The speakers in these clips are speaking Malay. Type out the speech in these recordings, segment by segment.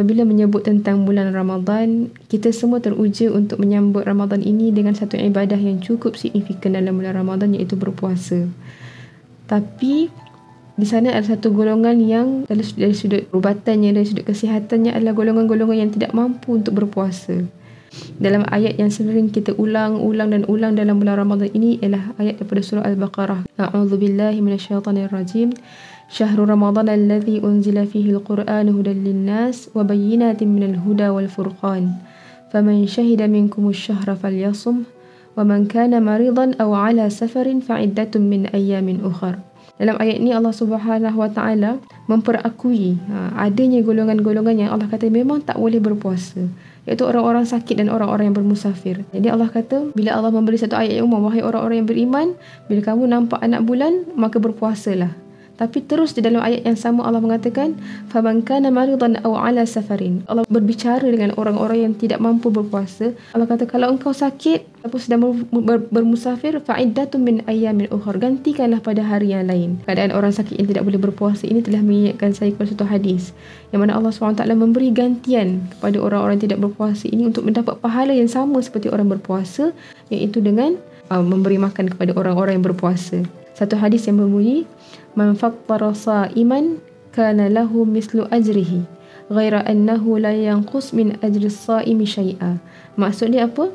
apabila menyebut tentang bulan Ramadan, kita semua teruja untuk menyambut Ramadan ini dengan satu ibadah yang cukup signifikan dalam bulan Ramadan iaitu berpuasa. Tapi di sana ada satu golongan yang dari sudut, dari sudut ubatannya, dari sudut kesihatannya adalah golongan-golongan yang tidak mampu untuk berpuasa. Dalam ayat yang sering kita ulang, ulang dan ulang dalam bulan Ramadan ini ialah ayat daripada surah Al-Baqarah. A'udzu billahi minasyaitonir rajim. Syahrul Ramadan alladhi unzila fihi al-Qur'an hudan lin-nas wa bayyinatin minal huda wal furqan. Faman shahida minkum ash-shahra falyasum wa man kana maridan aw ala Dalam ayat ini Allah Subhanahu Wa Taala memperakui ha, adanya golongan-golongan yang Allah kata memang tak boleh berpuasa iaitu orang-orang sakit dan orang-orang yang bermusafir. Jadi Allah kata bila Allah memberi satu ayat yang umum wahai orang-orang yang beriman bila kamu nampak anak bulan maka berpuasalah. Tapi terus di dalam ayat yang sama Allah mengatakan faman kana maridan aw ala safarin. Allah berbicara dengan orang-orang yang tidak mampu berpuasa. Allah kata kalau engkau sakit ataupun sedang ber, bermusafir fa'iddatun min ayyamin ukhra. Gantikanlah pada hari yang lain. Keadaan orang sakit yang tidak boleh berpuasa ini telah mengingatkan saya kepada satu hadis yang mana Allah SWT memberi gantian kepada orang-orang yang tidak berpuasa ini untuk mendapat pahala yang sama seperti orang berpuasa iaitu dengan uh, memberi makan kepada orang-orang yang berpuasa. Satu hadis yang berbunyi man fattara sa'iman kana lahu mislu ajrihi ghaira annahu la yanqus min ajri as-sa'imi syai'a. Maksudnya apa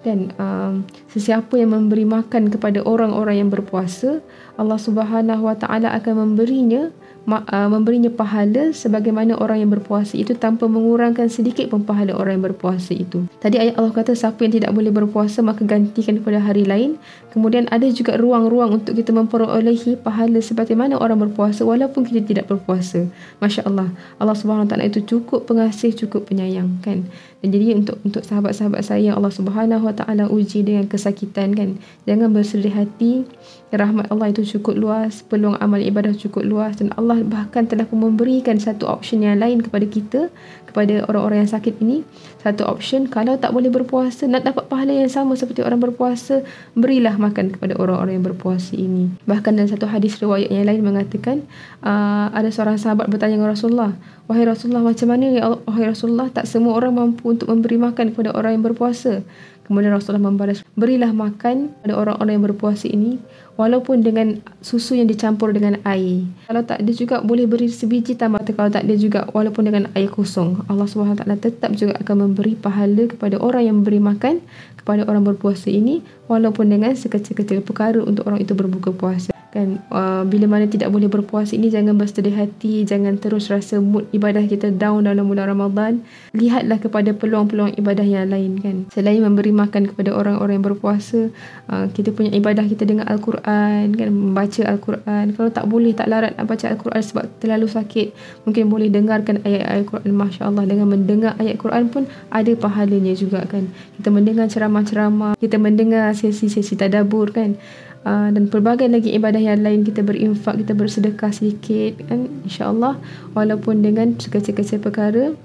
dan um, sesiapa yang memberi makan kepada orang-orang yang berpuasa Allah Subhanahu wa taala akan memberinya uh, memberinya pahala sebagaimana orang yang berpuasa itu tanpa mengurangkan sedikit pun pahala orang yang berpuasa itu. Tadi ayat Allah kata siapa yang tidak boleh berpuasa maka gantikan kepada hari lain. Kemudian ada juga ruang-ruang untuk kita memperolehi pahala seperti mana orang berpuasa walaupun kita tidak berpuasa. Masya Allah. Allah Taala itu cukup pengasih, cukup penyayang kan. Dan jadi untuk untuk sahabat-sahabat saya yang Allah Subhanahu Taala uji dengan kesakitan kan. Jangan bersedih hati. Rahmat Allah itu cukup luas, peluang amal ibadah cukup luas. Dan Allah bahkan telah memberikan satu option yang lain kepada kita kepada orang-orang yang sakit ini. Satu option kalau tak boleh berpuasa nak dapat pahala yang sama seperti orang berpuasa berilah makan kepada orang-orang yang berpuasa ini. Bahkan dalam satu hadis riwayat yang lain mengatakan uh, ada seorang sahabat bertanya kepada Rasulullah wahai Rasulullah macam mana ya Allah wahai Rasulullah tak semua orang mampu untuk memberi makan kepada orang yang berpuasa Kemudian Rasulullah membalas, berilah makan pada orang-orang yang berpuasa ini walaupun dengan susu yang dicampur dengan air. Kalau tak dia juga boleh beri sebiji tambah kalau tak dia juga walaupun dengan air kosong. Allah SWT tetap juga akan memberi pahala kepada orang yang memberi makan kepada orang berpuasa ini walaupun dengan sekecil-kecil perkara untuk orang itu berbuka puasa kan uh, bila mana tidak boleh berpuasa ini jangan bersedih hati jangan terus rasa mood ibadah kita down dalam bulan Ramadan. Lihatlah kepada peluang-peluang ibadah yang lain kan. Selain memberi makan kepada orang-orang yang berpuasa uh, kita punya ibadah kita dengan Al-Quran kan membaca Al-Quran. Kalau tak boleh tak larat nak baca Al-Quran sebab terlalu sakit mungkin boleh dengarkan ayat-ayat Al-Quran. masya-Allah dengan mendengar ayat Quran pun ada pahalanya juga kan. Kita mendengar ceramah-ceramah kita mendengar sesi-sesi tadabbur kan Uh, dan pelbagai lagi ibadah yang lain kita berinfak kita bersedekah sedikit kan? Insyaallah. Walaupun dengan sekecil-kecil perkara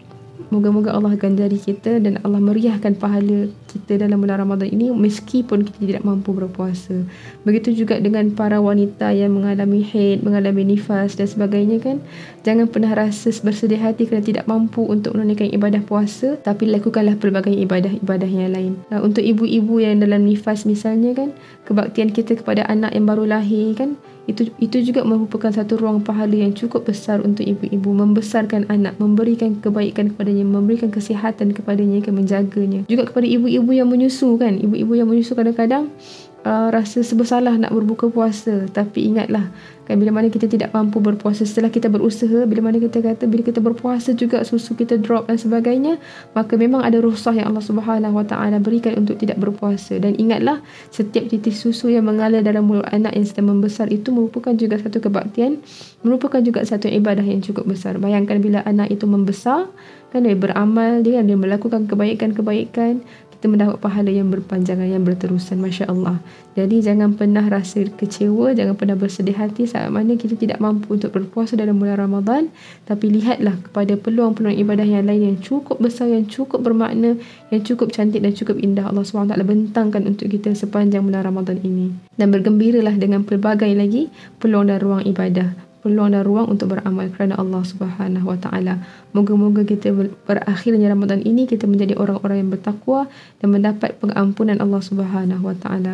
Moga-moga Allah ganjari kita dan Allah meriahkan pahala kita dalam bulan Ramadan ini meskipun kita tidak mampu berpuasa. Begitu juga dengan para wanita yang mengalami haid, mengalami nifas dan sebagainya kan. Jangan pernah rasa bersedih hati kerana tidak mampu untuk menunaikan ibadah puasa tapi lakukanlah pelbagai ibadah-ibadah yang lain. Nah, untuk ibu-ibu yang dalam nifas misalnya kan, kebaktian kita kepada anak yang baru lahir kan, itu itu juga merupakan satu ruang pahala yang cukup besar untuk ibu-ibu. Membesarkan anak memberikan kebaikan kepadanya memberikan kesihatan kepadanya akan menjaganya. Juga kepada ibu-ibu yang menyusu kan. Ibu-ibu yang menyusu kadang-kadang uh, rasa sebesalah nak berbuka puasa. Tapi ingatlah kan bila mana kita tidak mampu berpuasa setelah kita berusaha bila mana kita kata bila kita berpuasa juga susu kita drop dan sebagainya maka memang ada rukhsah yang Allah Subhanahu Wa Taala berikan untuk tidak berpuasa. Dan ingatlah setiap titik susu yang mengalir dalam mulut anak yang sedang membesar itu merupakan juga satu kebaktian merupakan juga satu ibadah yang cukup besar. Bayangkan bila anak itu membesar kan dia beramal dia dia melakukan kebaikan-kebaikan kita mendapat pahala yang berpanjangan yang berterusan masya-Allah. Jadi jangan pernah rasa kecewa, jangan pernah bersedih hati saat mana kita tidak mampu untuk berpuasa dalam bulan Ramadan, tapi lihatlah kepada peluang-peluang ibadah yang lain yang cukup besar, yang cukup bermakna, yang cukup cantik dan cukup indah Allah SWT bentangkan untuk kita sepanjang bulan Ramadan ini. Dan bergembiralah dengan pelbagai lagi peluang dan ruang ibadah peluang dan ruang untuk beramal kerana Allah Subhanahu Wa Taala. Moga-moga kita berakhirnya Ramadan ini kita menjadi orang-orang yang bertakwa dan mendapat pengampunan Allah Subhanahu Wa Taala.